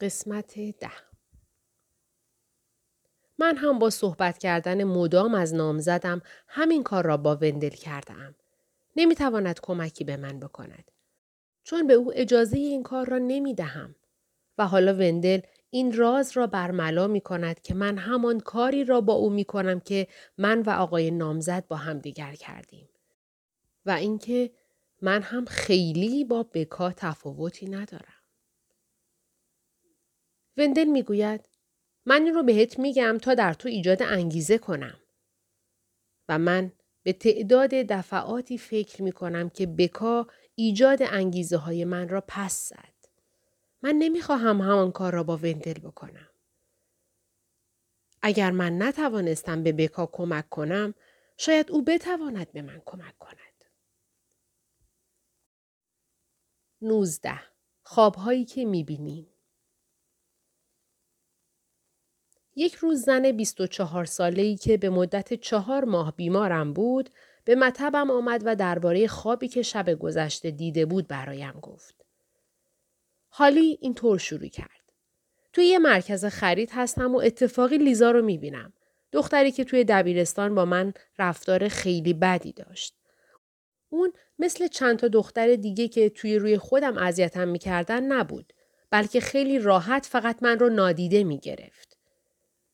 قسمت ده من هم با صحبت کردن مدام از نامزدم همین کار را با وندل کردم. نمی‌تواند کمکی به من بکند. چون به او اجازه این کار را نمی دهم. و حالا وندل این راز را برملا می کند که من همان کاری را با او می کنم که من و آقای نامزد با هم دیگر کردیم. و اینکه من هم خیلی با بکا تفاوتی ندارم. وندل می‌گوید من این رو بهت میگم تا در تو ایجاد انگیزه کنم. و من به تعداد دفعاتی فکر می کنم که بکا ایجاد انگیزه های من را پس زد. من نمی‌خواهم همان کار را با وندل بکنم. اگر من نتوانستم به بکا کمک کنم، شاید او بتواند به من کمک کند. 19. خوابهایی که می‌بینیم یک روز زن 24 ساله‌ای که به مدت چهار ماه بیمارم بود به مطبم آمد و درباره خوابی که شب گذشته دیده بود برایم گفت. حالی اینطور شروع کرد. توی یه مرکز خرید هستم و اتفاقی لیزا رو می‌بینم. دختری که توی دبیرستان با من رفتار خیلی بدی داشت. اون مثل چند تا دختر دیگه که توی روی خودم اذیتم می‌کردن نبود. بلکه خیلی راحت فقط من رو نادیده می‌گرفت.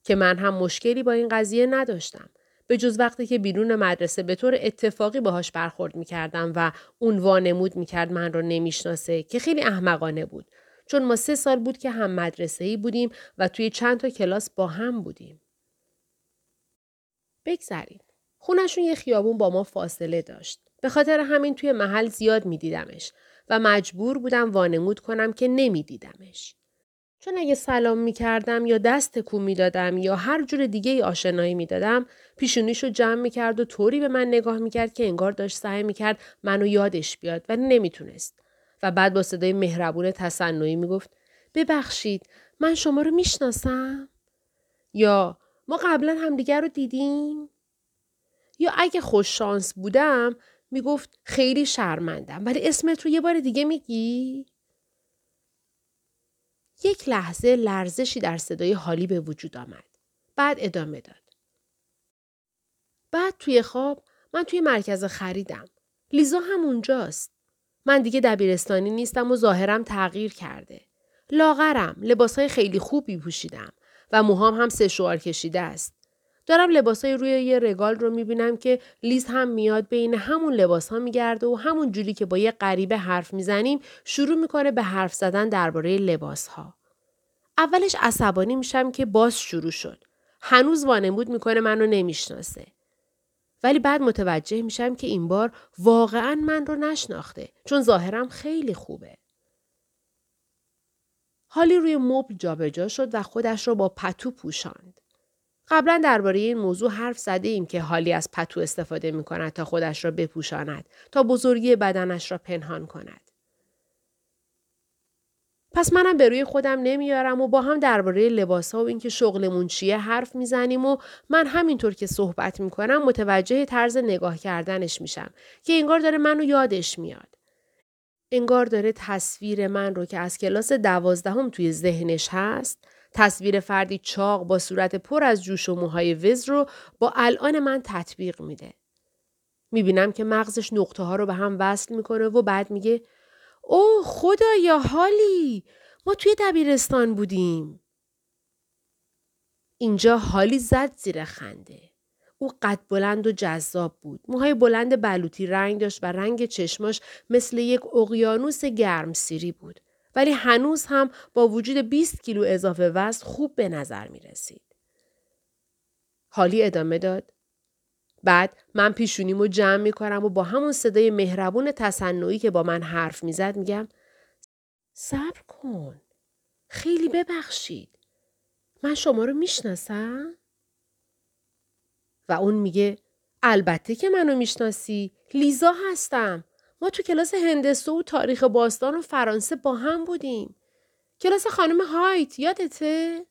که من هم مشکلی با این قضیه نداشتم. به جز وقتی که بیرون مدرسه به طور اتفاقی باهاش برخورد می‌کردم و اون وانمود می‌کرد من رو نمی‌شناسه که خیلی احمقانه بود. چون ما سه سال بود که هم مدرسه ای بودیم و توی چند تا کلاس با هم بودیم. بگذریم. خونشون یه خیابون با ما فاصله داشت. به خاطر همین توی محل زیاد میدیدمش و مجبور بودم وانمود کنم که نمیدیدمش. چون اگه سلام می کردم یا دست تکون می دادم یا هر جور دیگه ای آشنایی می دادم پیشونیشو جمع می کرد و طوری به من نگاه می کرد که انگار داشت سعی می کرد منو یادش بیاد و نمی‌تونست. و بعد با صدای مهربون تصنعی می گفت ببخشید من شما رو می‌شناسم؟ یا ما قبلا همدیگر رو دیدیم؟ یا اگه خوش شانس بودم می گفت خیلی شرمندم ولی اسمت رو یه بار دیگه میگی؟ یک لحظه لرزشی در صدای حالی به وجود آمد. بعد ادامه داد. بعد توی خواب من توی مرکز خریدم. لیزا هم اونجاست. من دیگه دبیرستانی نیستم و ظاهرم تغییر کرده. لاغرم، لباسهای خیلی خوبی پوشیدم و موهام هم سه شوار کشیده است. دارم لباسای روی یه رگال رو می‌بینم که لیز هم میاد بین همون لباس ها میگرده و همون جوری که با یه غریبه حرف می‌زنیم شروع می‌کنه به حرف زدن درباره لباس ها. اولش عصبانی میشم که باز شروع شد. هنوز وانمود می‌کنه منو نمی‌شناسه. ولی بعد متوجه میشم که این بار واقعا من رو نشناخته چون ظاهرم خیلی خوبه. حالی روی مبل جابجا شد و خودش را با پتو پوشاند. قبلا درباره این موضوع حرف زده ایم که حالی از پتو استفاده می کند تا خودش را بپوشاند تا بزرگی بدنش را پنهان کند. پس منم به روی خودم نمیارم و با هم درباره لباس ها و اینکه شغلمون چیه حرف می‌زنیم و من همینطور که صحبت می‌کنم متوجه طرز نگاه کردنش میشم که انگار داره منو یادش میاد. انگار داره تصویر من رو که از کلاس دوازدهم توی ذهنش هست تصویر فردی چاق با صورت پر از جوش و موهای وز رو با الان من تطبیق میده. می‌بینم که مغزش نقطه ها رو به هم وصل می‌کنه و بعد میگه او خدا یا حالی ما توی دبیرستان بودیم. اینجا حالی زد زیر خنده. او قد بلند و جذاب بود. موهای بلند بلوطی رنگ داشت و رنگ چشماش مثل یک اقیانوس گرم سیری بود. ولی هنوز هم با وجود 20 کیلو اضافه وزن خوب به نظر می رسید. حالی ادامه داد. بعد من پیشونیمو جمع می کنم و با همون صدای مهربون تصنعی که با من حرف می‌زد میگم صبر کن. خیلی ببخشید. من شما رو می‌شناسم؟ و اون میگه البته که منو می‌شناسی. لیزا هستم. ما تو کلاس هندسه و تاریخ باستان و فرانسه با هم بودیم. کلاس خانم هایت یادته؟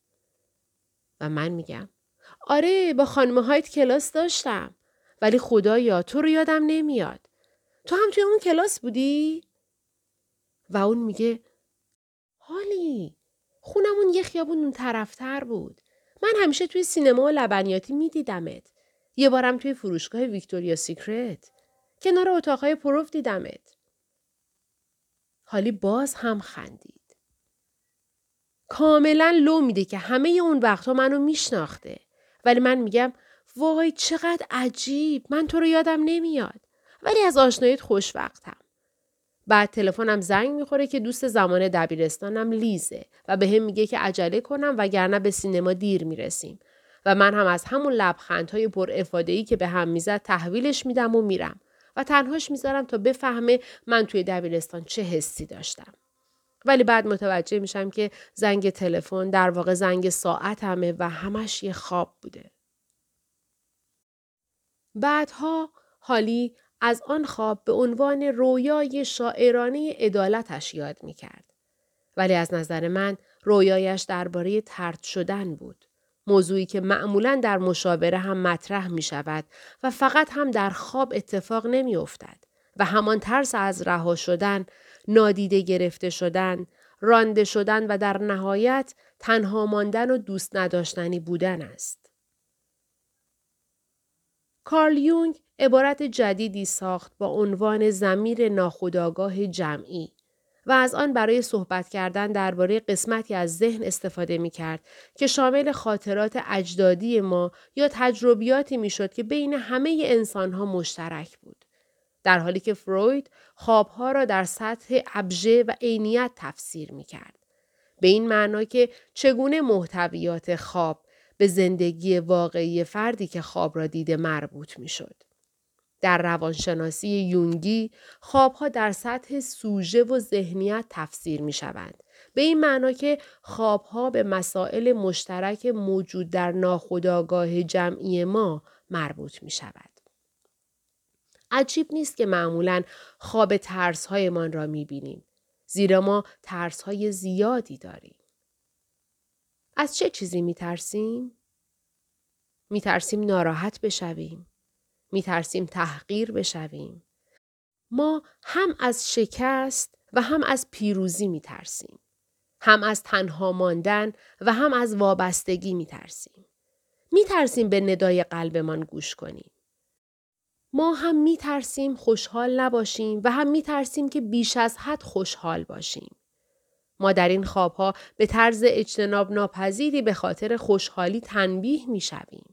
و من میگم آره با خانم هایت کلاس داشتم ولی خدایا تو رو یادم نمیاد. تو هم توی اون کلاس بودی؟ و اون میگه هالی خونم یه خیابون اون طرفتر بود. من همیشه توی سینما و لبنیاتی میدیدمت. یه بارم توی فروشگاه Victoria Secret. کنار اتاقهای پرو دیدمت. هالی باز هم خندید. کاملا لو میده که همه اون وقتها منو میشناخته. ولی من میگم وای چقدر عجیب من تو رو یادم نمیاد. ولی از آشناییت خوشوقتم. بعد تلفنم زنگ می‌خوره که دوست زمان دبیرستانم لیزه و به هم میگه که عجله کنم وگرنه به سینما دیر می‌رسیم و من هم از همون لبخندهای پر افادهی که به هم می‌زد تحویلش میدم و میرم و تنهاش می‌ذارم تا بفهمه من توی دبیرستان چه حسی داشتم. ولی بعد متوجه میشم که زنگ تلفن در واقع زنگ ساعتمه و همش یه خواب بوده. بعدها حالی از آن خواب به عنوان رویای شاعرانه عدالتش یاد می کرد. ولی از نظر من رویایش درباره ترد شدن بود. موضوعی که معمولا در مشاوره هم مطرح می شود و فقط هم در خواب اتفاق نمی افتد و همان ترس از رها شدن، نادیده گرفته شدن، رانده شدن و در نهایت تنها ماندن و دوست نداشتنی بودن است. کارل یونگ عبارت جدیدی ساخت با عنوان زمیر ناخودآگاه جمعی و از آن برای صحبت کردن درباره قسمتی از ذهن استفاده می کرد که شامل خاطرات اجدادی ما یا تجربیاتی می شد که بین همه انسان ها مشترک بود. در حالی که فروید خوابها را در سطح ابژه و عینیت تفسیر می کرد. به این معنا که چگونه محتویات خواب به زندگی واقعی فردی که خواب را دیده مربوط می شد. در روانشناسی یونگی خوابها در سطح سوژه و ذهنیت تفسیر می شوند. به این معنا که خوابها به مسائل مشترک موجود در ناخودآگاه جمعی ما مربوط می شود. عجیب نیست که معمولا خواب ترس هایمان را می بینیم. زیرا ما ترس های زیادی داریم. از چه چیزی می ترسیم؟ می ترسیم ناراحت بشویم. می ترسیم تحقیر بشویم. ما هم از شکست و هم از پیروزی می ترسیم. هم از تنها ماندن و هم از وابستگی می ترسیم. می ترسیم به ندای قلبمان گوش کنیم. ما هم می ترسیم خوشحال نباشیم و هم می ترسیم که بیش از حد خوشحال باشیم. ما در این خوابها به طرز اجتناب ناپذیری به خاطر خوشحالی تنبیه می شویم.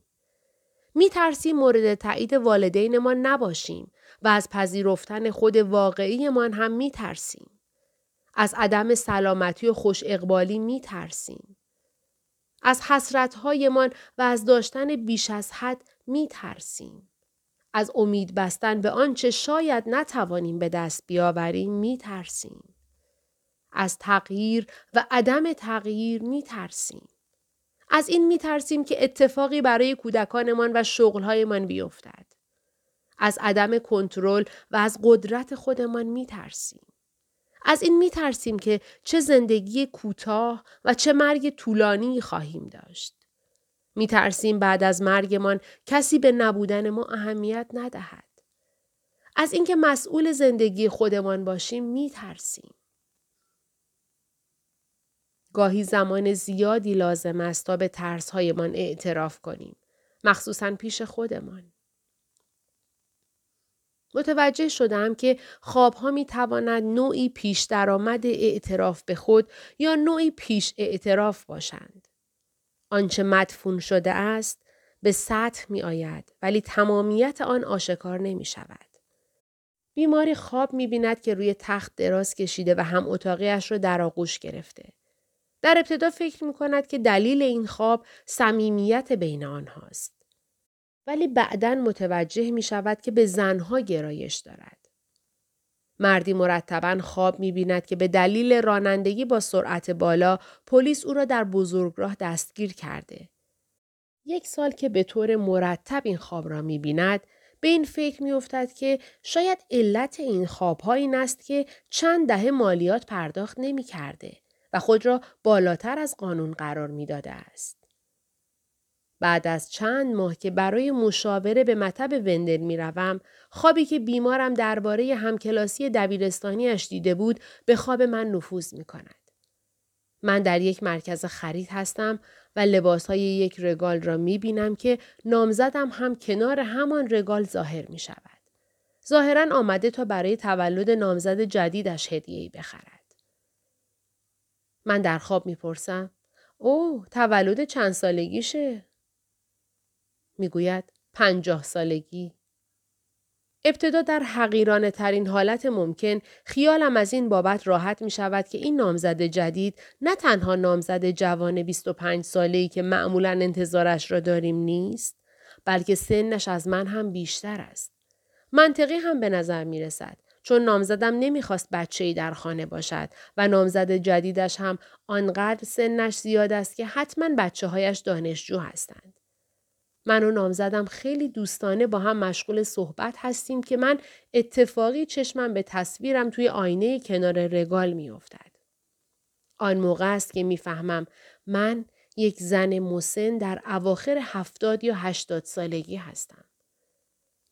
می ترسیم مورد تایید والدینمان نباشیم و از پذیرفتن خود واقعیمان هم می ترسیم. از عدم سلامتی و خوش اقبالی می ترسیم. از حسرتهایمان و از داشتن بیش از حد می ترسیم. از امید بستن به آنچه شاید نتوانیم به دست بیاوریم می ترسیم. از تغییر و عدم تغییر می ترسیم. از این می ترسیم که اتفاقی برای کودکانمان و شغلهایمان بیفتد. از عدم کنترل و از قدرت خودمان می ترسیم. از این می ترسیم که چه زندگی کوتاه و چه مرگ طولانی خواهیم داشت. می ترسیم بعد از مرگمان کسی به نبودن ما اهمیت ندهد. از اینکه مسئول زندگی خودمان باشیم می ترسیم. گاهی زمان زیادی لازم است تا به ترسهایمان اعتراف کنیم. مخصوصا پیش خودمان. متوجه شدم که خوابها می تواند نوعی پیش درآمد اعتراف به خود یا نوعی پیش اعتراف باشند. آنچه مدفون شده است به سطح می آید ولی تمامیت آن آشکار نمی شود. بیماری خواب می بیند که روی تخت دراز کشیده و هم اتاقیش را در آغوش گرفته. در ابتدا فکر می کند که دلیل این خواب صمیمیت بین آنهاست. ولی بعدا متوجه می شود که به زنها گرایش دارد. مردی مرتبا خواب می بیند که به دلیل رانندگی با سرعت بالا پلیس او را در بزرگراه دستگیر کرده. یک سال که به طور مرتب این خواب را می بیند به این فکر می افتد که شاید علت این خواب این است که چند دهه مالیات پرداخت نمی کرده و خود را بالاتر از قانون قرار می داده است. بعد از چند ماه که برای مشاوره به مطب وندل می روم، خوابی که بیمارم درباره همکلاسی دبیرستانیش دیده بود به خواب من نفوذ می کند. من در یک مرکز خرید هستم و لباس های یک رگال را می بینم که نامزدم هم کنار همان رگال ظاهر می شود. ظاهرا آمده تا برای تولد نامزد جدیدش هدیه‌ای بخرد. من در خواب می‌پرسم او تولد چند سالگیشه؟ می‌گوید پنجاه سالگی. ابتدا در حقیرانه ترین حالت ممکن خیالم از این بابت راحت می شود که این نامزد جدید نه تنها نامزد جوان 25 ساله‌ای که معمولا انتظارش را داریم نیست بلکه سنش از من هم بیشتر است. منطقی هم به نظر می رسد چون نامزدم نمی‌خواست بچه ای در خانه باشد و نامزد جدیدش هم آنقدر سنش زیاد است که حتما بچه هایش دانشجو هستند. من و نامزدم خیلی دوستانه با هم مشغول صحبت هستیم که من اتفاقی چشمم به تصویرم توی آینه کنار رگال میافتد. آن موقع است که می‌فهمم من یک زن مسن در اواخر هفتاد یا هشتاد سالگی هستم.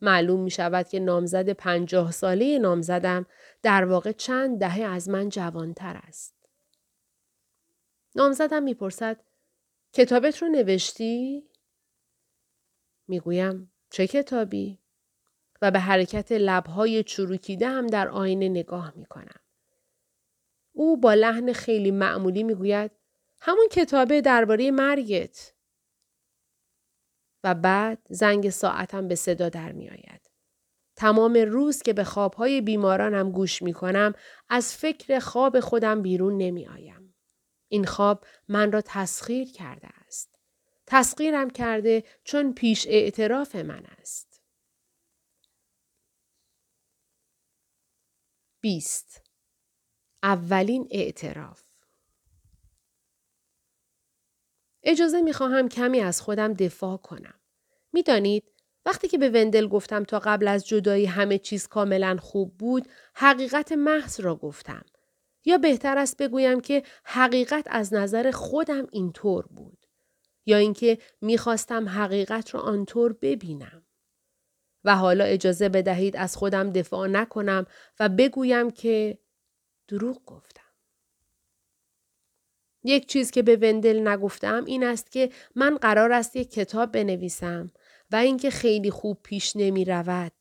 معلوم می شود که نامزد پنجاه ساله نامزدم در واقع چند دهه از من جوانتر است. نامزدم می‌پرسد کتابت رو نوشتی؟ می‌گویم چه کتابی؟ و به حرکت لبهای چروکیده هم در آینه نگاه می کنم. او با لحن خیلی معمولی می‌گوید همون کتابه درباره مرگت. بعد زنگ ساعتم به صدا در می آید. تمام روز که به خوابهای بیمارانم گوش می کنم از فکر خواب خودم بیرون نمی آیم. این خواب من را تسخیر کرده است. تسخیرم کرده چون پیش اعتراف من است. بیست اولین اعتراف اجازه می خواهم کمی از خودم دفاع کنم. می‌دانید وقتی که به وندل گفتم تا قبل از جدایی همه چیز کاملا خوب بود حقیقت محض را گفتم. یا بهتر است بگویم که حقیقت از نظر خودم اینطور بود. یا اینکه می‌خواستم حقیقت را آنطور ببینم. و حالا اجازه بدهید از خودم دفاع نکنم و بگویم که دروغ گفتم. یک چیز که به وندل نگفتم این است که من قرار است یک کتاب بنویسم و اینکه خیلی خوب پیش نمی رود.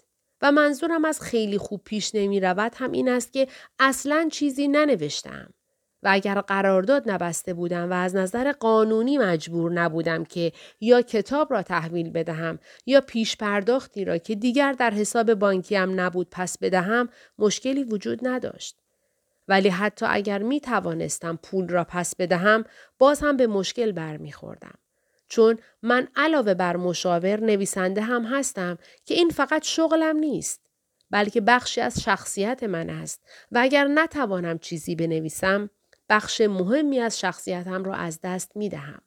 و منظورم از خیلی خوب پیش نمی رود هم این است که اصلا چیزی ننوشتم. و اگر قرارداد نبسته بودم و از نظر قانونی مجبور نبودم که یا کتاب را تحویل بدهم یا پیش پرداختی را که دیگر در حساب بانکیم نبود پس بدهم مشکلی وجود نداشت. ولی حتی اگر می توانستم پول را پس بدهم باز هم به مشکل برمیخوردم. چون من علاوه بر مشاور نویسنده هم هستم که این فقط شغلم نیست بلکه بخشی از شخصیت من است و اگر نتوانم چیزی بنویسم بخش مهمی از شخصیتم را از دست می دهم.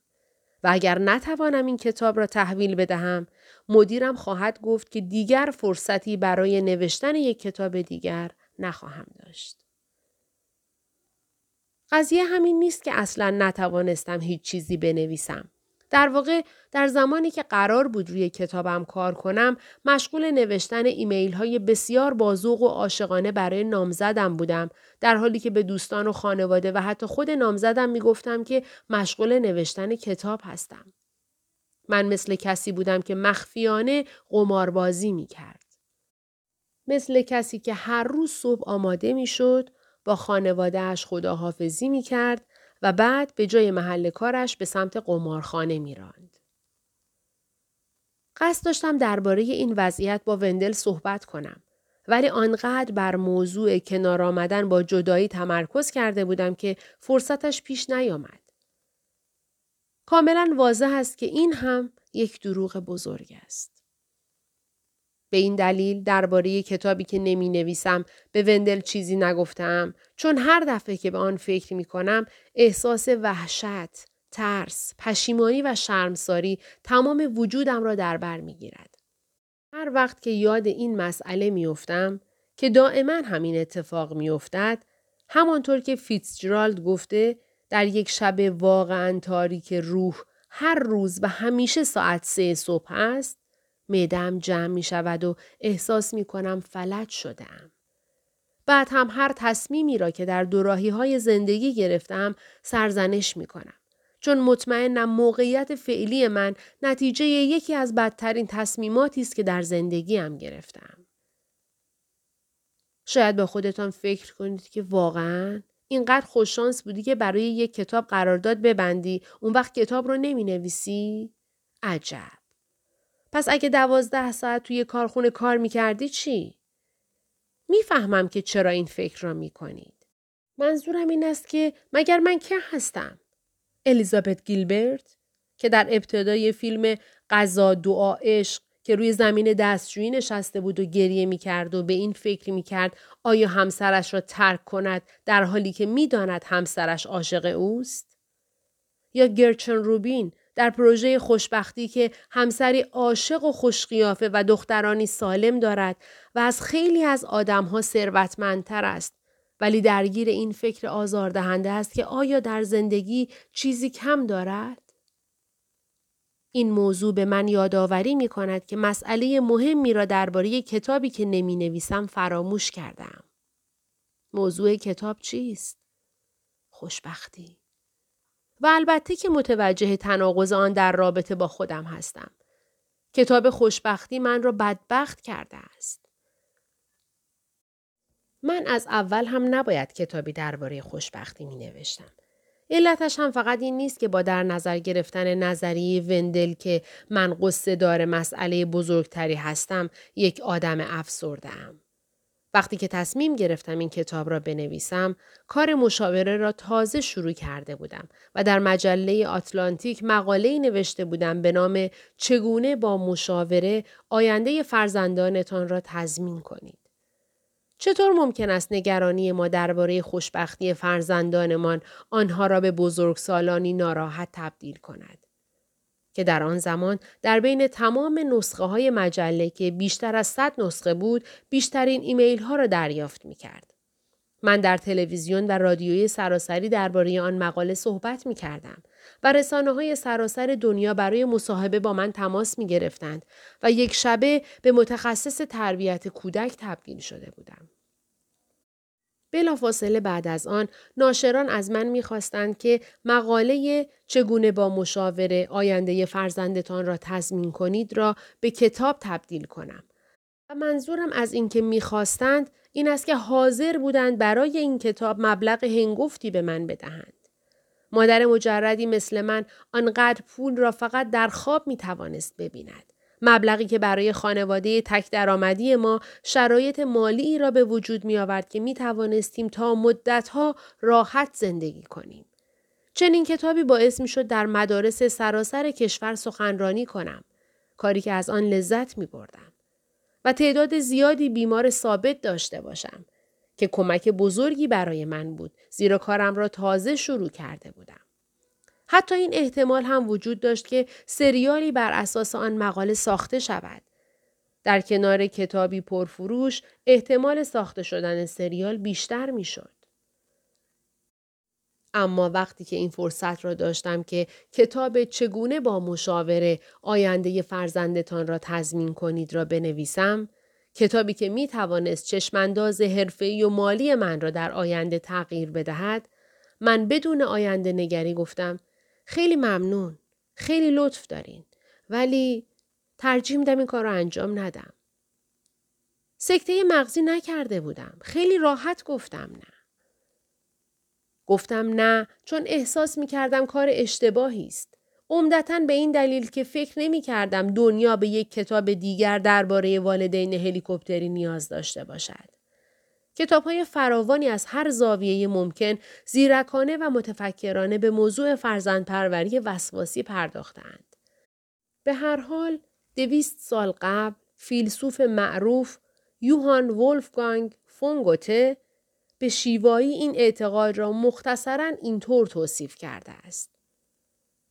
و اگر نتوانم این کتاب را تحویل بدهم مدیرم خواهد گفت که دیگر فرصتی برای نوشتن یک کتاب دیگر نخواهم داشت. قضیه همین نیست که اصلا نتوانستم هیچ چیزی بنویسم. در واقع در زمانی که قرار بود روی کتابم کار کنم مشغول نوشتن ایمیل های بسیار بازوق و عاشقانه برای نامزدم بودم در حالی که به دوستان و خانواده و حتی خود نامزدم می‌گفتم که مشغول نوشتن کتاب هستم. من مثل کسی بودم که مخفیانه قماربازی می کرد. مثل کسی که هر روز صبح آماده می شد با خانوادهش خداحافظی می کرد و بعد به جای محل کارش به سمت قمارخانه می راند. قصد داشتم درباره این وضعیت با وندل صحبت کنم. ولی آنقدر بر موضوع کنار آمدن با جدایی تمرکز کرده بودم که فرصتش پیش نیامد. کاملا واضح است که این هم یک دروغ بزرگ است. به این دلیل درباره کتابی که نمی نویسم به وندل چیزی نگفتم چون هر دفعه که به آن فکر می کنم احساس وحشت، ترس، پشیمانی و شرمساری تمام وجودم را در بر می گیرد. هر وقت که یاد این مسئله می افتم که دائما همین اتفاق می افتد همانطور که فیتزجرالد گفته در یک شب واقعا تاریک روح هر روز و همیشه ساعت سه صبح است معدم جمع می شود و احساس می کنم فلج شدم. بعد هم هر تصمیمی را که در دوراهی های زندگی گرفتم سرزنش می کنم. چون مطمئنم موقعیت فعلی من نتیجه یکی از بدترین تصمیماتی است که در زندگیم گرفتم. شاید با خودتان فکر کنید که واقعا اینقدر خوششانس بودی که برای یک کتاب قرارداد ببندی اون وقت کتاب رو نمی نویسی؟ عجب. پس اگه دوازده ساعت توی کارخونه کار می کردی چی؟ می‌فهمم که چرا این فکر را می کنید. منظورم این است که مگر من که هستم؟ الیزابت گیلبرت که در ابتدای فیلم قضا دعا عشق که روی زمین دستشویی نشسته بود و گریه می کرد و به این فکر می کرد آیا همسرش را ترک کند در حالی که می داند همسرش عاشق اوست؟ یا گرچن روبین در پروژه خوشبختی که همسری عاشق و خوشقیافه و دخترانی سالم دارد و از خیلی از آدمها ثروتمندتر است ولی درگیر این فکر آزاردهنده است که آیا در زندگی چیزی کم دارد؟ این موضوع به من یادآوری می کند که مسئله مهمی را درباره کتابی که نمی نویسم فراموش کردم. موضوع کتاب چیست؟ خوشبختی. و البته که متوجه تناقض آن در رابطه با خودم هستم. کتاب خوشبختی من را بدبخت کرده است. من از اول هم نباید کتابی درباره خوشبختی می نوشتم. علتش هم فقط این نیست که با در نظر گرفتن نظریه وندل که من قصه دار مسئله بزرگتری هستم یک آدم افسردم. وقتی که تصمیم گرفتم این کتاب را بنویسم، کار مشاوره را تازه شروع کرده بودم و در مجله آتلانتیک مقاله نوشته بودم به نام چگونه با مشاوره آینده فرزندانتان را تضمین کنید. چطور ممکن است نگرانی ما درباره خوشبختی فرزندانمان آنها را به بزرگسالانی ناراحت تبدیل کند؟ که در آن زمان در بین تمام نسخه های مجله که بیشتر از 100 نسخه بود بیشترین ایمیل ها را دریافت می کرد. من در تلویزیون و رادیوی سراسری درباره آن مقاله صحبت می کردم و رسانه های سراسر دنیا برای مصاحبه با من تماس می گرفتند و یک شبه به متخصص تربیت کودک تبدیل شده بودم. بلافاصله بعد از آن ناشران از من می‌خواستند که مقاله چگونه با مشاوره آینده فرزندتان را تضمین کنید را به کتاب تبدیل کنم. و منظورم از اینکه می‌خواستند این است که حاضر بودند برای این کتاب مبلغ هنگفتی به من بدهند. مادر مجردی مثل من آنقدر پول را فقط در خواب می توانست ببیند. مبلغی که برای خانواده تک درآمدی ما شرایط مالی را به وجود می آورد که می توانستیم تا مدتها راحت زندگی کنیم. چنین کتابی باعث می شد در مدارس سراسر کشور سخنرانی کنم. کاری که از آن لذت می بردم. و تعداد زیادی بیمار ثابت داشته باشم که کمک بزرگی برای من بود زیرا کارم را تازه شروع کرده بودم. حتی این احتمال هم وجود داشت که سریالی بر اساس آن مقاله ساخته شود. در کنار کتابی پرفروش احتمال ساخته شدن سریال بیشتر می شد. اما وقتی که این فرصت را داشتم که کتاب چگونه با مشاوره آینده فرزندتان را تضمین کنید را بنویسم، کتابی که می توانست چشمانداز حرفه‌ای و مالی من را در آینده تغییر بدهد، من بدون آینده نگری گفتم خیلی ممنون. خیلی لطف دارین. ولی ترجیح میدم این کار رو انجام ندم. سکته مغزی نکرده بودم. خیلی راحت گفتم نه. گفتم نه چون احساس می کردم کار اشتباهی است. عمدتا به این دلیل که فکر نمی کردم دنیا به یک کتاب دیگر درباره والدین هلیکوپتری نیاز داشته باشد. کتاب های فراوانی از هر زاویه ممکن زیرکانه و متفکرانه به موضوع فرزندپروری وسواسی پرداختند. به هر حال دویست سال قبل فیلسوف معروف یوهان ولفگانگ فونگوته به شیوایی این اعتقاد را مختصرا اینطور توصیف کرده است.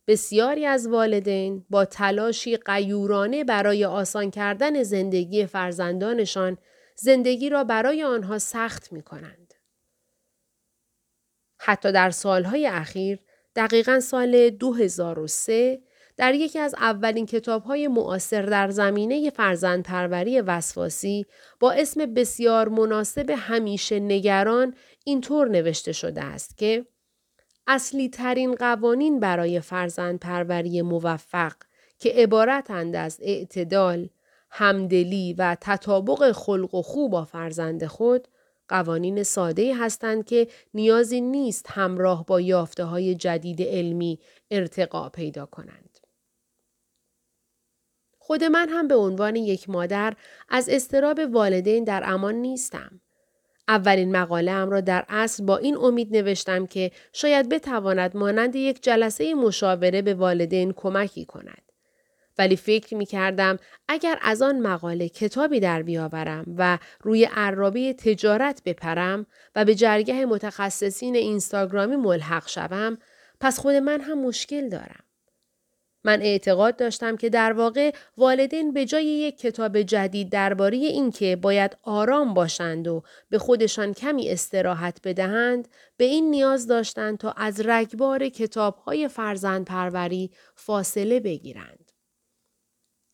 بسیاری از والدین با تلاشی قیورانه برای آسان کردن زندگی فرزندانشان زندگی را برای آنها سخت می کنند. حتی در سالهای اخیر دقیقا سال 2003 در یکی از اولین کتابهای معاصر در زمینه فرزندپروری وسواسی با اسم بسیار مناسب همیشه نگران اینطور نوشته شده است که اصلی ترین قوانین برای فرزندپروری موفق که عبارتند از اعتدال، همدلی و تطابق خلق و خو با فرزند خود قوانین ساده هستند که نیازی نیست همراه با یافته های جدید علمی ارتقا پیدا کنند. خود من هم به عنوان یک مادر از استراب والدین در امان نیستم. اولین مقاله ام را در اصل با این امید نوشتم که شاید بتواند مانند یک جلسه مشاوره به والدین کمکی کند. ولی فکر می کردم اگر از آن مقاله کتابی در بیاورم و روی عرابه تجارت بپرم و به جرگه متخصصین اینستاگرامی ملحق شوم پس خود من هم مشکل دارم. من اعتقاد داشتم که در واقع والدین به جای یک کتاب جدید درباره اینکه باید آرام باشند و به خودشان کمی استراحت بدهند به این نیاز داشتند تا از رگبار کتابهای فرزند پروری فاصله بگیرند.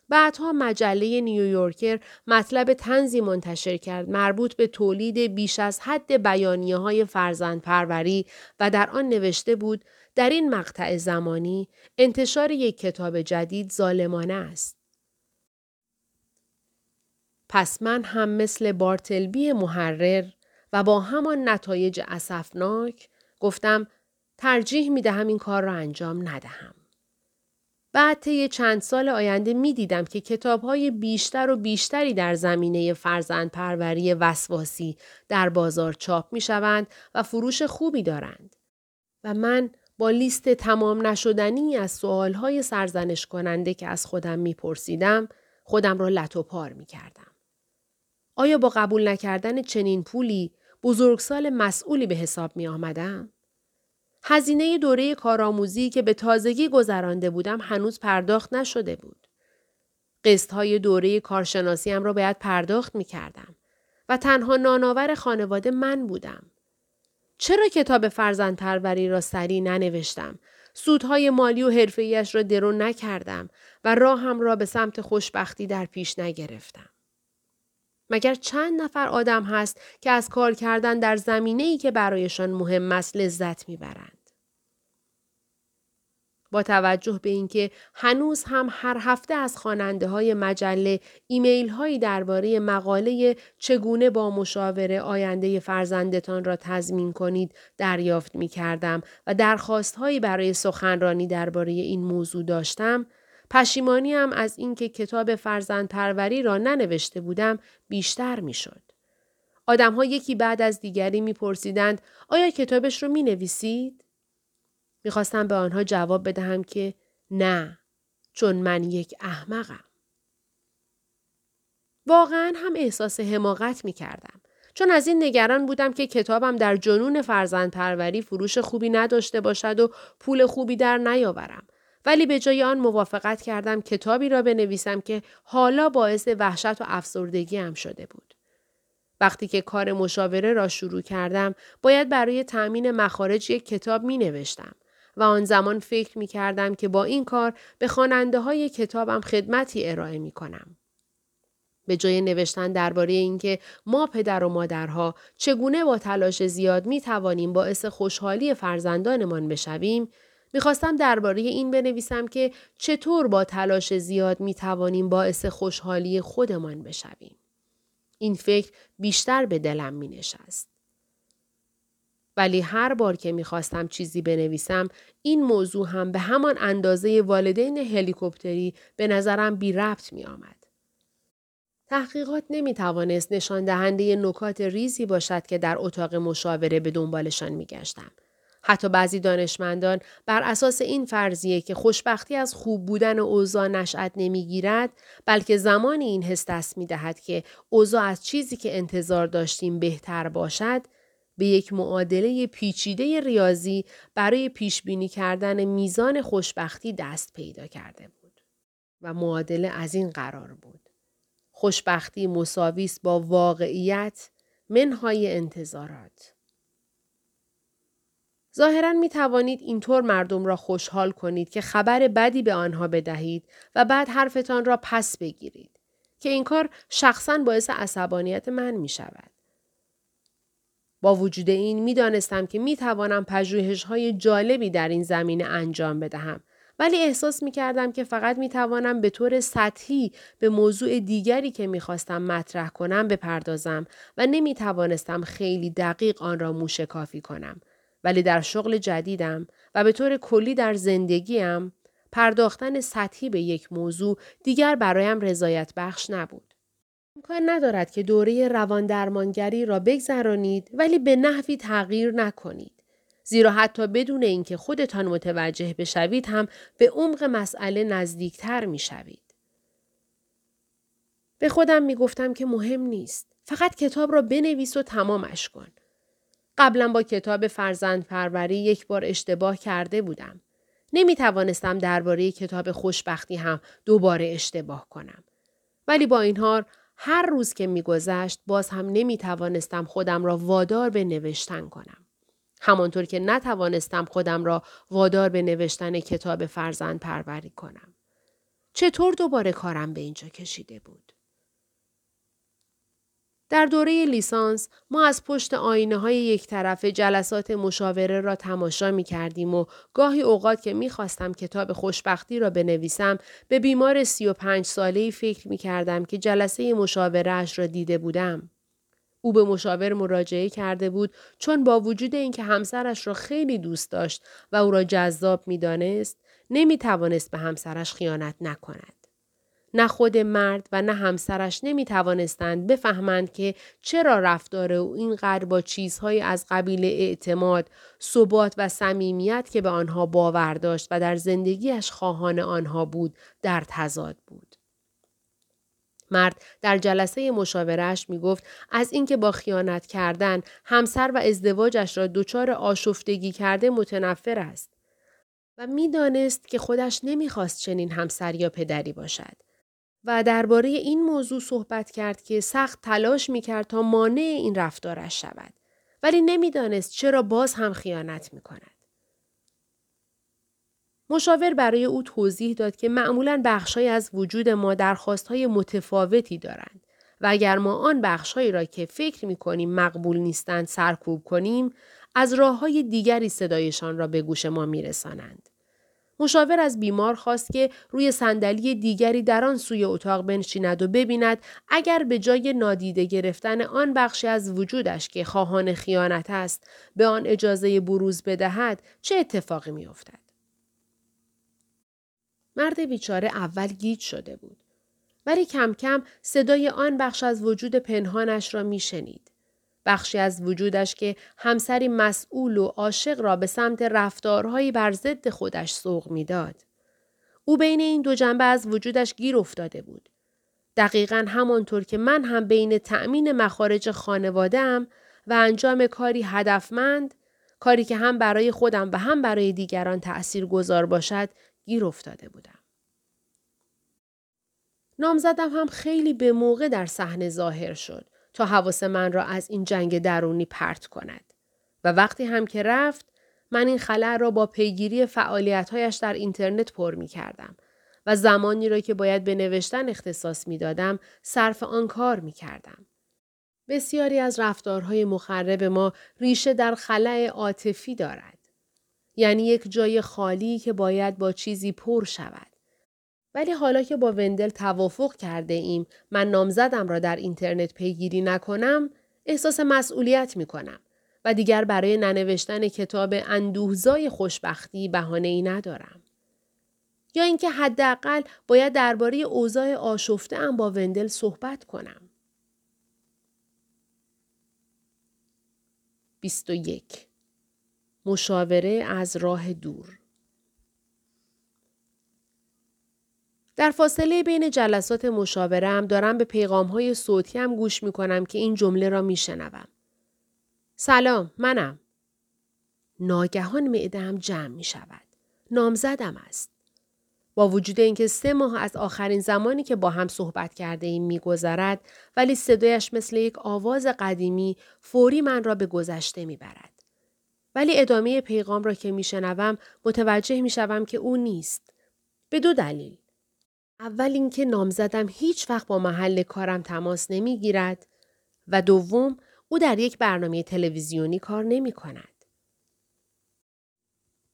بعدها مجله نیویورکر مطلب تنزی منتشر کرد مربوط به تولید بیش از حد بیانیه های فرزند پروری و در آن نوشته بود در این مقطع زمانی انتشار یک کتاب جدید ظالمانه است. پس من هم مثل بارتلبی محرر و با همان نتایج اسفناک گفتم ترجیح می دهم این کار را انجام ندهم. بعد طی چند سال آینده می دیدم که کتاب های بیشتر و بیشتری در زمینه فرزند پروری وسواسی در بازار چاپ می شوند و فروش خوبی دارند. و من با لیست تمام نشدنی از های سرزنش کننده که از خودم میپرسیدم خودم را لط و می کردم. آیا با قبول نکردن چنین پولی بزرگسال مسئولی به حساب می آمدم؟ هزینه دوره کارآموزی که به تازگی گذرانده بودم هنوز پرداخت نشده بود. قسط های دوره کارشناسیم را باید پرداخت می کردم و تنها نانآور خانواده من بودم. چرا کتاب فرزند پروری را سریع ننوشتم؟ سودهای مالی و حرفهایش را درو نکردم و راهم را به سمت خوشبختی در پیش نگرفتم. مگر چند نفر آدم هست که از کار کردن در زمینه ای که برایشان مهم است لذت می‌برند؟ با توجه به اینکه هنوز هم هر هفته از خواننده های مجله ایمیل هایی درباره مقاله چگونه با مشاوره آینده فرزندتان را تضمین کنید دریافت می کردم و درخواست هایی برای سخنرانی درباره این موضوع داشتم پشیمانی هم از اینکه کتاب فرزند پروری را ننوشته بودم بیشتر می شد. آدم ها یکی بعد از دیگری می پرسیدند آیا کتابش رو می نویسید؟ می‌خواستم به آنها جواب بدهم که نه چون من یک احمقم. واقعا هم احساس حماقت می کردم. چون از این نگران بودم که کتابم در جنون فرزند پروری فروش خوبی نداشته باشد و پول خوبی در نیاورم. ولی به جای آن موافقت کردم کتابی را بنویسم که حالا باعث وحشت و افسردگی هم شده بود. وقتی که کار مشاوره را شروع کردم باید برای تأمین مخارج یک کتاب می نوشتم. و آن زمان فکر می کردم که با این کار به خواننده های کتابم خدمتی ارائه می کنم. به جای نوشتن درباره اینکه ما پدر و مادرها چگونه با تلاش زیاد می توانیم باعث خوشحالی فرزندانمان بشویم، می‌خواستم درباره این بنویسم که چطور با تلاش زیاد می توانیم باعث خوشحالی خودمان بشویم. این فکر بیشتر به دلم می نشست. ولی هر بار که می‌خواستم چیزی بنویسم این موضوع هم به همان اندازه والدین هلیکوپتری به نظرم بی ربط می آمد. تحقیقات نمی توانست نشان دهنده نکات ریزی باشد که در اتاق مشاوره به دنبالشان می گشتم. حتی بعضی دانشمندان بر اساس این فرضیه که خوشبختی از خوب بودن اوضاع نشأت نمی‌گیرد بلکه زمانی این حس دست می دهد که اوضاع از چیزی که انتظار داشتیم بهتر باشد به یک معادله پیچیده ریاضی برای پیش بینی کردن میزان خوشبختی دست پیدا کرده بود و معادله از این قرار بود خوشبختی مساویس با واقعیت منهای انتظارات ظاهرا می توانید اینطور مردم را خوشحال کنید که خبر بدی به آنها بدهید و بعد حرفتان را پس بگیرید که این کار شخصا باعث عصبانیت من می شود. با وجود این می دانستم که می توانم پژوهش های جالبی در این زمینه انجام بدهم ولی احساس می کردم که فقط می توانم به طور سطحی به موضوع دیگری که می خواستم مطرح کنم بپردازم و نمی توانستم خیلی دقیق آن را موشکافی کنم. ولی در شغل جدیدم و به طور کلی در زندگیم پرداختن سطحی به یک موضوع دیگر برایم رضایت بخش نبود. امکان ندارد که دوره روان درمانگری را بگذرانید ولی به نحوی تغییر نکنید. زیرا حتی بدون اینکه خودتان متوجه بشوید هم به عمق مسئله نزدیکتر می شوید. به خودم می گفتم که مهم نیست. فقط کتاب را بنویس و تمامش کن. قبلا با کتاب فرزند پروری یک بار اشتباه کرده بودم. نمی توانستم درباره کتاب خوشبختی هم دوباره اشتباه کنم. ولی با این حال هر روز که میگذشت باز هم نمی توانستم خودم را وادار به نوشتن کنم. همانطور که نتوانستم خودم را وادار به نوشتن کتاب فرزند پروری کنم. چطور دوباره کارم به اینجا کشیده بود؟ در دوره لیسانس ما از پشت آینه های یک طرف جلسات مشاوره را تماشا می کردیم و گاهی اوقات که می خواستم کتاب خوشبختی را بنویسم به بیمار سی و پنج ساله فکر می کردم که جلسه مشاوره را دیده بودم. او به مشاور مراجعه کرده بود چون با وجود اینکه همسرش را خیلی دوست داشت و او را جذاب می دانست نمی توانست به همسرش خیانت نکند. نه خود مرد و نه همسرش نمی توانستند بفهمند که چرا رفتار او اینقدر با چیزهایی از قبیل اعتماد، ثبات و صمیمیت که به آنها باور داشت و در زندگیش خواهان آنها بود در تضاد بود. مرد در جلسه مشاورش می گفت از اینکه با خیانت کردن همسر و ازدواجش را دچار آشفتگی کرده متنفر است و می‌دانست که خودش نمی‌خواست چنین همسر یا پدری باشد. و درباره این موضوع صحبت کرد که سخت تلاش می کرد تا مانع این رفتارش شود. ولی نمی‌دانست چرا باز هم خیانت می کند. مشاور برای او توضیح داد که معمولا بخشهایی از وجود ما درخواستهای متفاوتی دارند و اگر ما آن بخشهایی را که فکر می کنیم مقبول نیستند سرکوب کنیم از راه های دیگری صدایشان را به گوش ما می رسانند. مشاور از بیمار خواست که روی صندلی دیگری در آن سوی اتاق بنشیند و ببیند اگر به جای نادیده گرفتن آن بخشی از وجودش که خواهان خیانت است به آن اجازه بروز بدهد چه اتفاقی میافتد؟ مرد بیچاره اول گیج شده بود. ولی کم کم صدای آن بخش از وجود پنهانش را میشنید. بخشی از وجودش که همسری مسئول و عاشق را به سمت رفتارهایی بر ضد خودش سوق می‌داد. او بین این دو جنبه از وجودش گیر افتاده بود. دقیقا همانطور که من هم بین تأمین مخارج خانوادم و انجام کاری هدفمند، کاری که هم برای خودم و هم برای دیگران تأثیر گذار باشد، گیر افتاده بودم. نامزدم هم خیلی به موقع در صحنه ظاهر شد تا حواس من را از این جنگ درونی پرت کند. و وقتی هم که رفت من این خلع را با پیگیری فعالیتهایش در اینترنت پر می کردم و زمانی را که باید به نوشتن اختصاص می دادم صرف آن کار می کردم. بسیاری از رفتارهای مخرب ما ریشه در خلع عاطفی دارد. یعنی یک جای خالی که باید با چیزی پر شود. ولی حالا که با وندل توافق کرده ایم من نامزدم را در اینترنت پیگیری نکنم احساس مسئولیت می کنم و دیگر برای ننوشتن کتاب اندوهزای خوشبختی بهانه ای ندارم. یا اینکه حداقل باید درباره اوضاع آشفته ام با وندل صحبت کنم. 21. مشاوره از راه دور در فاصله بین جلسات مشاورم دارم به پیغام های صوتی هم گوش می کنم که این جمله را می شنوم. سلام منم. ناگهان معدم جمع می شود. نامزدم است. با وجود اینکه سه ماه از آخرین زمانی که با هم صحبت کرده ایم میگذرد ولی صدایش مثل یک آواز قدیمی فوری من را به گذشته می‌برد. ولی ادامه پیغام را که میشنوم متوجه می‌شوم که او نیست. به دو دلیل. اول اینکه نامزدم هیچ وقت با محل کارم تماس نمی‌گیرد و دوم او در یک برنامه تلویزیونی کار نمی کند.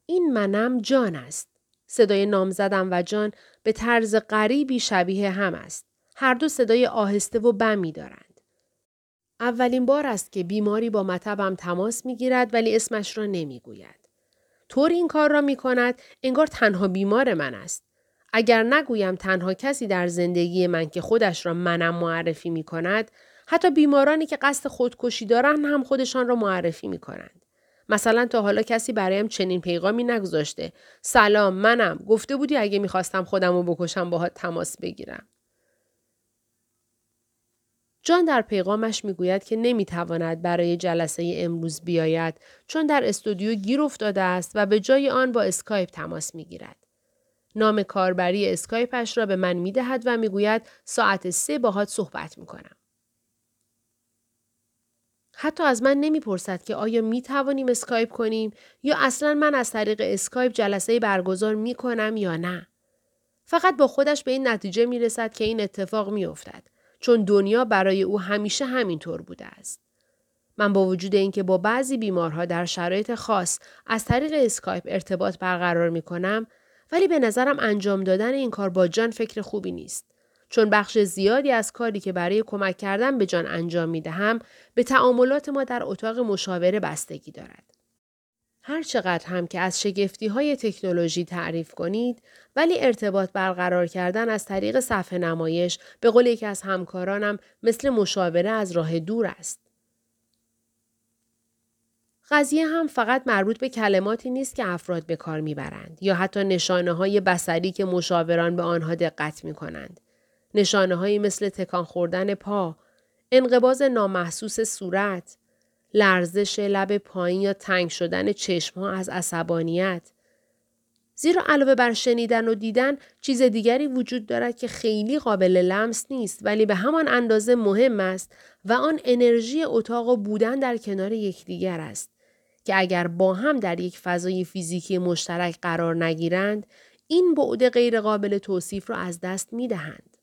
این منم جان است. صدای نامزدم و جان به طرز غریبی شبیه هم است. هر دو صدای آهسته و بمی دارند. اولین بار است که بیماری با مطبم تماس می گیرد ولی اسمش را نمی گوید. طور این کار را می کند انگار تنها بیمار من است. اگر نگویم تنها کسی در زندگی من که خودش را منم معرفی می کند حتی بیمارانی که قصد خودکشی دارند هم خودشان را معرفی می کنند. مثلا تا حالا کسی برایم چنین پیغامی نگذاشته. سلام منم. گفته بودی اگه می‌خواستم خودم رو بکشم باهات تماس بگیرم. جان در پیغامش می‌گوید که نمی‌تواند برای جلسه امروز بیاید چون در استودیو گیر افتاده است و به جای آن با اسکایپ تماس می‌گیرد. نام کاربری اسکایپش را به من می‌دهد و می‌گوید ساعت سه باهات صحبت می‌کنم. حتی از من نمی‌پرسد که آیا می توانیم اسکایپ کنیم یا اصلا من از طریق اسکایپ جلسه برگزار می کنم یا نه. فقط با خودش به این نتیجه می رسد که این اتفاق می افتد چون دنیا برای او همیشه همینطور بوده است. من با وجود اینکه با بعضی بیمارها در شرایط خاص از طریق اسکایپ ارتباط برقرار می کنم ولی به نظرم انجام دادن این کار با جان فکر خوبی نیست. چون بخش زیادی از کاری که برای کمک کردن به جان انجام می دهم به تعاملات ما در اتاق مشاوره بستگی دارد. هر چقدر هم که از شگفتی های تکنولوژی تعریف کنید ولی ارتباط برقرار کردن از طریق صفحه نمایش به قول یکی از همکارانم مثل مشاوره از راه دور است. قضیه هم فقط مربوط به کلماتی نیست که افراد به کار می‌برند یا حتی نشانه های بسری که مشاوران به آنها دقت می کنند. نشانه هایی مثل تکان خوردن پا، انقباز نامحسوس صورت، لرزش لب پایین یا تنگ شدن چشم ها از عصبانیت. زیرا علاوه بر شنیدن و دیدن چیز دیگری وجود دارد که خیلی قابل لمس نیست ولی به همان اندازه مهم است و آن انرژی اتاق و بودن در کنار یکدیگر است که اگر با هم در یک فضای فیزیکی مشترک قرار نگیرند این بعد غیرقابل توصیف را از دست می دهند.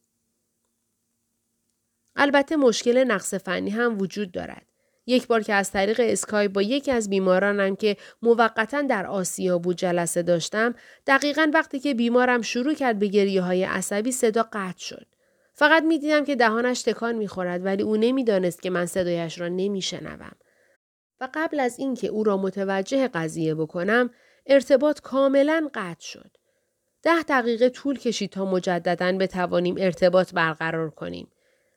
البته مشکل نقص فنی هم وجود دارد. یک بار که از طریق اسکای با یکی از بیمارانم که موقتا در آسیا بود جلسه داشتم دقیقا وقتی که بیمارم شروع کرد به گریه های عصبی صدا قطع شد. فقط می دیدم که دهانش تکان می خورد ولی او نمی‌دانست که من صدایش را نمی شنوم. و قبل از اینکه او را متوجه قضیه بکنم ارتباط کاملا قطع شد. ده دقیقه طول کشید تا مجددا بتوانیم ارتباط برقرار کنیم.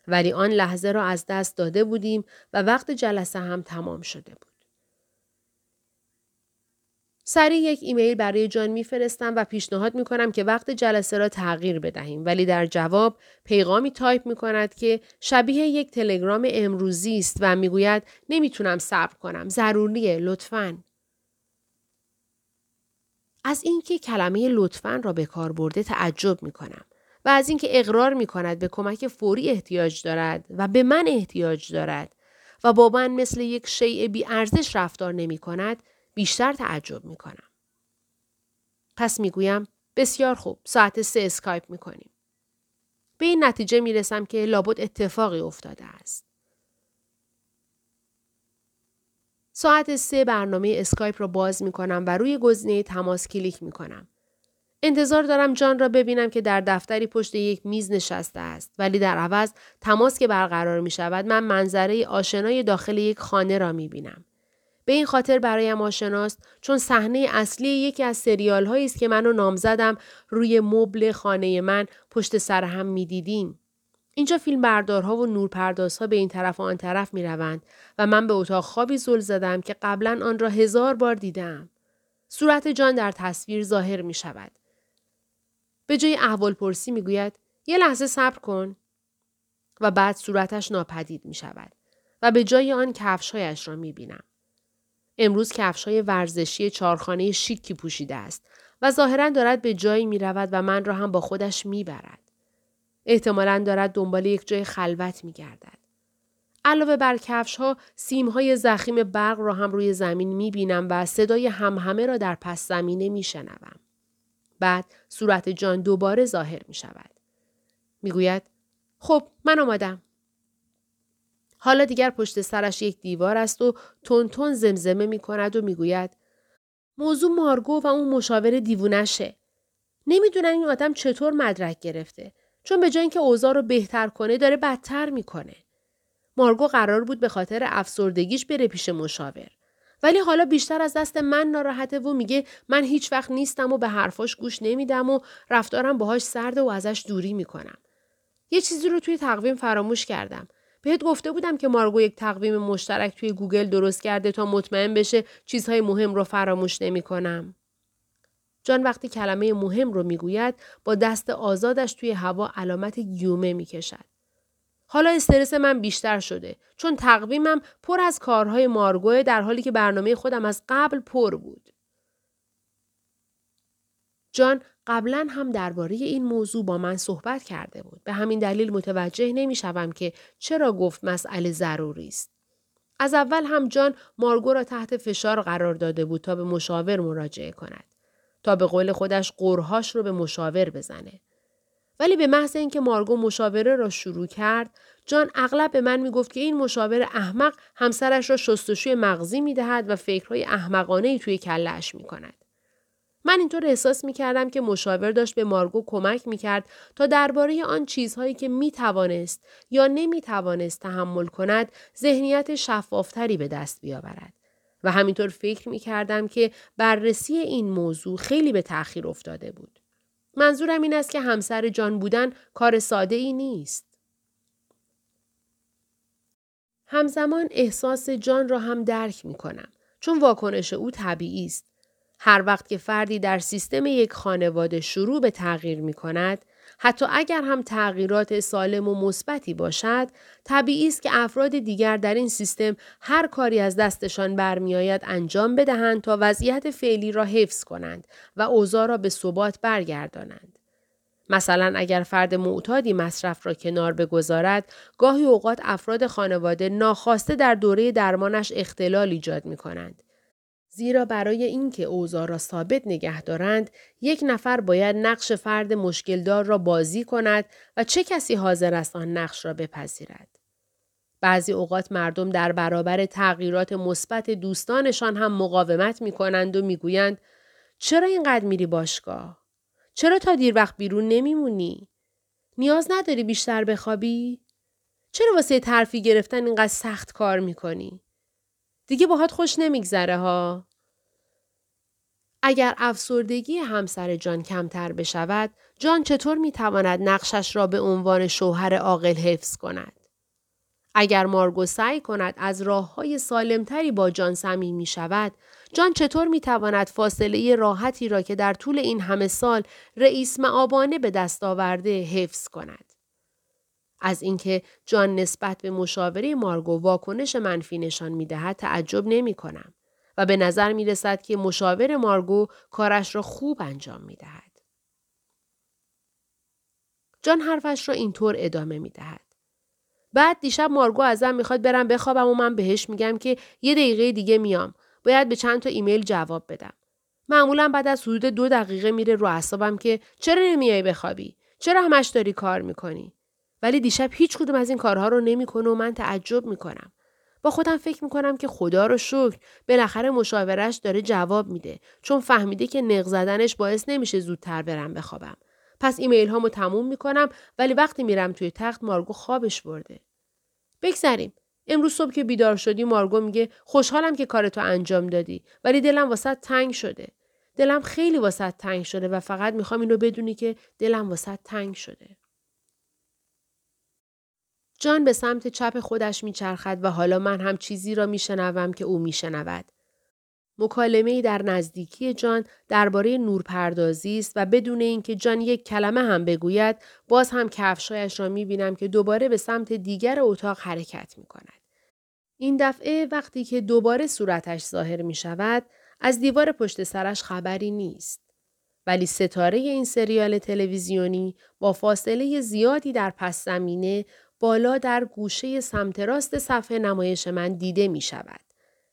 ولی آن لحظه را از دست داده بودیم و وقت جلسه هم تمام شده بود. سریع یک ایمیل برای جان میفرستم و پیشنهاد می کنم که وقت جلسه را تغییر بدهیم ولی در جواب پیغامی تایپ می کند که شبیه یک تلگرام امروزی است و می‌گوید نمی‌تونم صبر کنم ضروریه لطفاً از اینکه کلمه لطفاً را به کار برده تعجب می کنم. و از اینکه اقرار می کند به کمک فوری احتیاج دارد و به من احتیاج دارد و با من مثل یک شیء بی ارزش رفتار نمی کند بیشتر تعجب می کنم. پس می گویم بسیار خوب ساعت سه اسکایپ می کنیم. به این نتیجه می رسم که لابد اتفاقی افتاده است. ساعت سه برنامه اسکایپ را باز می کنم و روی گزینه تماس کلیک می کنم. انتظار دارم جان را ببینم که در دفتری پشت یک میز نشسته است ولی در عوض تماس که برقرار می شود من منظره آشنای داخل یک خانه را می بینم. به این خاطر برایم آشناست چون صحنه اصلی یکی از سریال هایی است که منو نام زدم روی مبل خانه من پشت سر هم می دیدیم. اینجا فیلم بردارها و نورپردازها به این طرف و آن طرف می روند و من به اتاق خوابی زل زدم که قبلا آن را هزار بار دیدم. صورت جان در تصویر ظاهر می شود. به جای احوال پرسی می‌گوید یه لحظه صبر کن و بعد صورتش ناپدید می شود و به جای آن کفشهایش را می بینم. امروز کفشهای ورزشی چارخانه شیکی پوشیده است و ظاهرا دارد به جایی می رود و من را هم با خودش می برد. احتمالا دارد دنبال یک جای خلوت می گردد. علاوه بر کفش ها سیم های زخیم برق را هم روی زمین می بینم و صدای همهمه را در پس زمینه می شنوم. بعد صورت جان دوباره ظاهر می شود. می گوید خب من آمادم. حالا دیگر پشت سرش یک دیوار است و تون تون زمزمه می کند و می گوید موضوع مارگو و اون مشاور دیوونشه. نمی‌دونن این آدم چطور مدرک گرفته چون به جای اینکه اوضاع رو بهتر کنه داره بدتر می‌کنه. مارگو قرار بود به خاطر افسردگیش بره پیش مشاور. ولی حالا بیشتر از دست من ناراحته و میگه من هیچ وقت نیستم و به حرفاش گوش نمیدم و رفتارم باهاش سرده و ازش دوری می‌کنم. یه چیزی رو توی تقویم فراموش کردم. بهت گفته بودم که مارگو یک تقویم مشترک توی گوگل درست کرده تا مطمئن بشه چیزهای مهم رو فراموش نمی‌کنم. جان وقتی کلمه مهم رو می‌گوید با دست آزادش توی هوا علامت گیومه می‌کشد. حالا استرس من بیشتر شده چون تقویمم پر از کارهای مارگوه در حالی که برنامه خودم از قبل پر بود. جان قبلا هم درباره این موضوع با من صحبت کرده بود. به همین دلیل متوجه نمی‌شوم که چرا گفت مسئله ضروری است. از اول هم جان مارگو را تحت فشار قرار داده بود تا به مشاور مراجعه کند. تا به قول خودش قرهاش رو به مشاور بزنه. ولی به محض اینکه مارگو مشاوره را شروع کرد جان اغلب به من می‌گفت که این مشاور احمق همسرش را شستشوی مغزی می‌دهد و فکرهای احمقانه ای توی کلش می کند. من اینطور احساس می کردم که مشاور داشت به مارگو کمک می کرد تا درباره آن چیزهایی که می توانست یا نمی توانست تحمل کند ذهنیت شفافتری به دست بیاورد. و همینطور فکر می کردم که بررسی این موضوع خیلی به تأخیر افتاده بود. منظورم این است که همسر جان بودن کار ساده ای نیست. همزمان احساس جان را هم درک می کنم چون واکنش او طبیعی است. هر وقت که فردی در سیستم یک خانواده شروع به تغییر می کند حتی اگر هم تغییرات سالم و مثبتی باشد طبیعی است که افراد دیگر در این سیستم هر کاری از دستشان برمیآید انجام بدهند تا وضعیت فعلی را حفظ کنند و اوضاع را به ثبات برگردانند. مثلا اگر فرد معتادی مصرف را کنار بگذارد گاهی اوقات افراد خانواده ناخواسته در دوره درمانش اختلال ایجاد می کنند. زیرا برای اینکه اوضاع را ثابت نگه دارند یک نفر باید نقش فرد مشکلدار را بازی کند و چه کسی حاضر است آن نقش را بپذیرد. بعضی اوقات مردم در برابر تغییرات مثبت دوستانشان هم مقاومت می کنند و می‌گویند چرا اینقدر میری باشگاه؟ چرا تا دیر وقت بیرون نمیمونی؟ نیاز نداری بیشتر بخوابی؟ چرا واسه ترفی گرفتن اینقدر سخت کار می‌کنی؟ دیگه باهات خوش نمیگذره ها. اگر افسردگی همسر جان کمتر بشود، جان چطور می‌تواند نقشش را به عنوان شوهر عاقل حفظ کند؟ اگر مارگو سعی کند از راه های سالمتری با جان صمیمی شود، جان چطور می‌تواند فاصله راحتی را که در طول این همه سال رئیس معابانه به دست آورده حفظ کند؟ از اینکه جان نسبت به مشاوره مارگو واکنش منفی نشان می دهد تعجب نمی کنم و به نظر می رسد که مشاور مارگو کارش را خوب انجام می دهد. جان حرفش را اینطور ادامه می دهد. بعد دیشب مارگو ازم می‌خواد برم بخوابم و من بهش میگم که یه دقیقه دیگه میام. باید به چند تا ایمیل جواب بدم. معمولا بعد از حدود دو دقیقه میره رو اعصابم که چرا نمیای بخوابی؟ چرا همش داری کار می‌کنی؟ ولی دیشب هیچ کدوم از این کارها رو نمی‌کنه و من تعجب می‌کنم. با خودم فکر می‌کنم که خدا رو شکر بالاخره مشاورش داره جواب میده چون فهمیده که نق زدنش باعث نمیشه زودتر برم بخوابم. پس ایمیل هامو تموم می‌کنم ولی وقتی میرم توی تخت مارگو خوابش برده. بگذریم. امروز صبح که بیدار شدی مارگو میگه خوشحالم که کارتو انجام دادی ولی دلم واسط تنگ شده. دلم خیلی واسط تنگ شده و فقط می‌خوام اینو بدونی که دلم واسط تنگ شده. جان به سمت چپ خودش میچرخد و حالا من هم چیزی را میشنوم که او میشنود. مکالمه در نزدیکی جان درباره نورپردازی است و بدون اینکه جان یک کلمه هم بگوید باز هم کفشایش را می‌بینم که دوباره به سمت دیگر اتاق حرکت می کند. این دفعه وقتی که دوباره صورتش ظاهر می شود از دیوار پشت سرش خبری نیست. ولی ستاره این سریال تلویزیونی با فاصله زیادی در پس زمینه بالا در گوشه سمت راست صفحه نمایش من دیده می شود.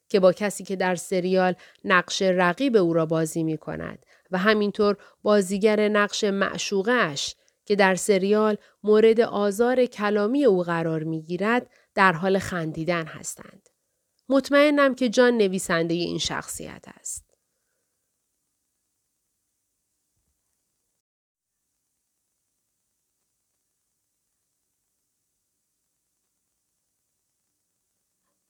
که با کسی که در سریال نقش رقیب او را بازی می کند و همینطور بازیگر نقش معشوقش که در سریال مورد آزار کلامی او قرار می گیرد در حال خندیدن هستند. مطمئنم که جان نویسنده این شخصیت است.